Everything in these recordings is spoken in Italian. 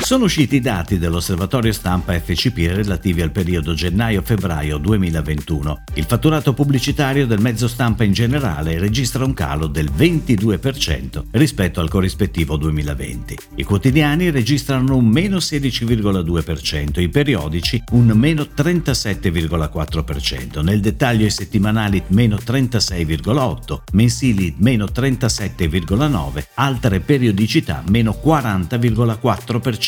Sono usciti i dati dell'osservatorio stampa FCP relativi al periodo gennaio-febbraio 2021. Il fatturato pubblicitario del mezzo stampa in generale registra un calo del 22% rispetto al corrispettivo 2020. I quotidiani registrano un meno 16,2%, i periodici un meno 37,4%, nel dettaglio i settimanali meno 36,8%, mensili meno 37,9%, altre periodicità meno 40,4%.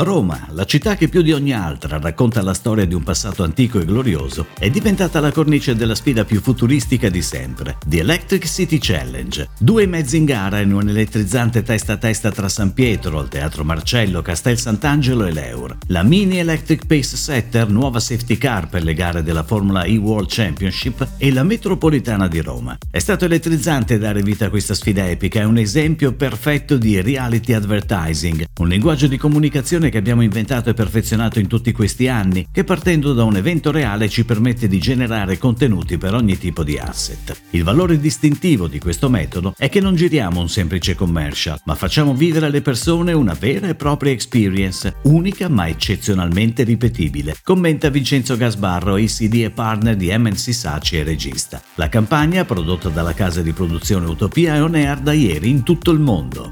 Roma, la città che più di ogni altra racconta la storia di un passato antico e glorioso, è diventata la cornice della sfida più futuristica di sempre, The Electric City Challenge. Due mezzi in gara in un elettrizzante testa a testa tra San Pietro, il Teatro Marcello, Castel Sant'Angelo e l'Eur. La Mini Electric Pace Setter, nuova safety car per le gare della Formula E World Championship, e la metropolitana di Roma. È stato elettrizzante dare vita a questa sfida epica, è un esempio perfetto di reality advertising, un linguaggio di comunicazione che abbiamo inventato e perfezionato in tutti questi anni, che partendo da un evento reale ci permette di generare contenuti per ogni tipo di asset. Il valore distintivo di questo metodo è che non giriamo un semplice commercial, ma facciamo vivere alle persone una vera e propria experience, unica ma eccezionalmente ripetibile, commenta Vincenzo Gasbarro, ICD e partner di MNC Saci e regista. La campagna, prodotta dalla casa di produzione Utopia, è on air da ieri in tutto il mondo.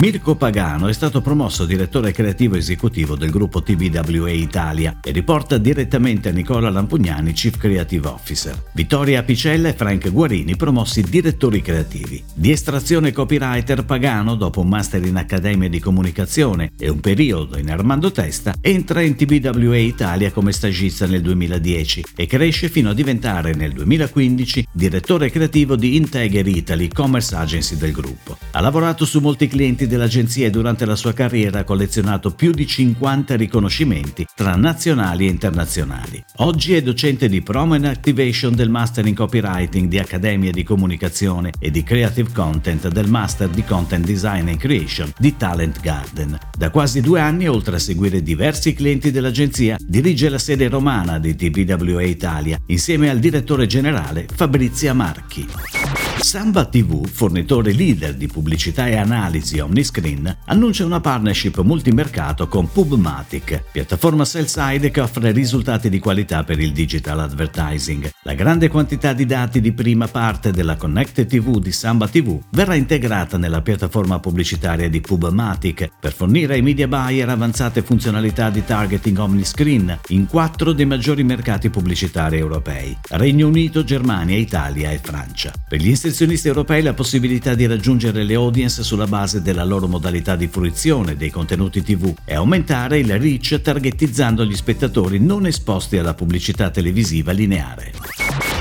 Mirko Pagano è stato promosso direttore creativo esecutivo del gruppo TBWA Italia e riporta direttamente a Nicola Lampugnani, Chief Creative Officer. Vittoria Apicella e Frank Guarini promossi direttori creativi. Di estrazione copywriter Pagano, dopo un master in Accademia di Comunicazione e un periodo in Armando Testa, entra in TBWA Italia come stagista nel 2010 e cresce fino a diventare nel 2015 direttore creativo di Integer Italy, commerce agency del gruppo. Ha lavorato su molti clienti clienti dell'agenzia e durante la sua carriera ha collezionato più di 50 riconoscimenti tra nazionali e internazionali. Oggi è docente di Promo and Activation del Master in Copywriting di Accademia di Comunicazione e di Creative Content del Master di Content Design and Creation di Talent Garden. Da quasi due anni, oltre a seguire diversi clienti dell'agenzia, dirige la sede romana di TBWA Italia insieme al direttore generale Fabrizia Marchi. Samba TV, fornitore leader di pubblicità e analisi Omniscreen, annuncia una partnership multimercato con Pubmatic, piattaforma sell-side che offre risultati di qualità per il digital advertising. La grande quantità di dati di prima parte della Connected TV di Samba TV verrà integrata nella piattaforma pubblicitaria di Pubmatic per fornire ai media buyer avanzate funzionalità di targeting Omniscreen in quattro dei maggiori mercati pubblicitari europei: Regno Unito, Germania, Italia e Francia. Per gli inserzionisti europei la possibilità di raggiungere le audience sulla base della loro modalità di fruizione dei contenuti TV e aumentare il reach targetizzando gli spettatori non esposti alla pubblicità televisiva lineare.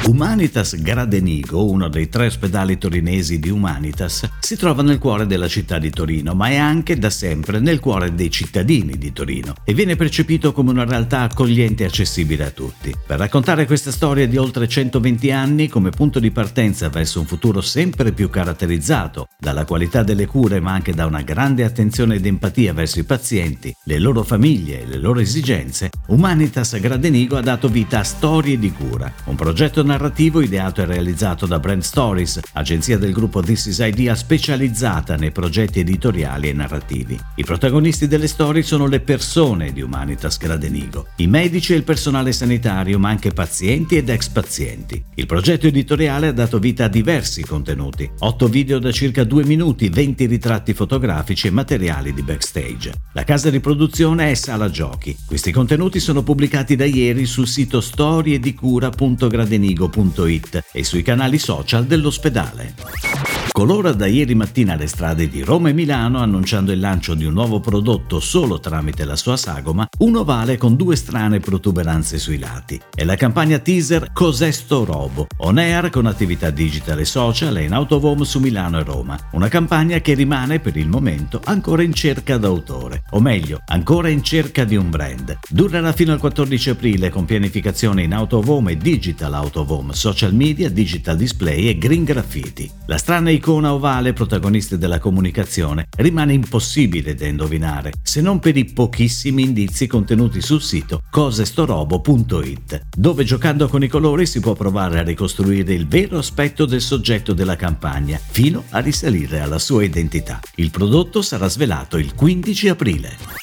Humanitas Gradenigo, uno dei tre ospedali torinesi di Humanitas, si trova nel cuore della città di Torino, ma è anche da sempre nel cuore dei cittadini di Torino e viene percepito come una realtà accogliente e accessibile a tutti. Per raccontare questa storia di oltre 120 anni come punto di partenza verso un futuro sempre più caratterizzato dalla qualità delle cure ma anche da una grande attenzione ed empatia verso i pazienti, le loro famiglie e le loro esigenze, Humanitas Gradenigo ha dato vita a Storie di cura, un progetto narrativo ideato e realizzato da Brand Stories, agenzia del gruppo This Is Idea specializzata nei progetti editoriali e narrativi. I protagonisti delle storie sono le persone di Humanitas Gradenigo, i medici e il personale sanitario, ma anche pazienti ed ex pazienti. Il progetto editoriale ha dato vita a diversi contenuti, 8 video da circa 2 minuti, 20 ritratti fotografici e materiali di backstage. La casa di produzione è Sala Giochi. Questi contenuti sono pubblicati da ieri sul sito storiedicura.gradenigo amigo.it e sui canali social dell'ospedale. Colora da ieri mattina le strade di Roma e Milano annunciando il lancio di un nuovo prodotto solo tramite la sua sagoma, un ovale con due strane protuberanze sui lati. È la campagna teaser Cos'è sto robo? On air con attività digital e social e in autovom su Milano e Roma. Una campagna che rimane per il momento ancora in cerca d'autore, o meglio, ancora in cerca di un brand. Durerà fino al 14 aprile con pianificazione in autovom e digital autovom, social media, digital display e green graffiti. La strana icona ovale protagonista della comunicazione rimane impossibile da indovinare, se non per i pochissimi indizi contenuti sul sito cosestorobo.it, dove giocando con i colori si può provare a ricostruire il vero aspetto del soggetto della campagna, fino a risalire alla sua identità. Il prodotto sarà svelato il 15 aprile.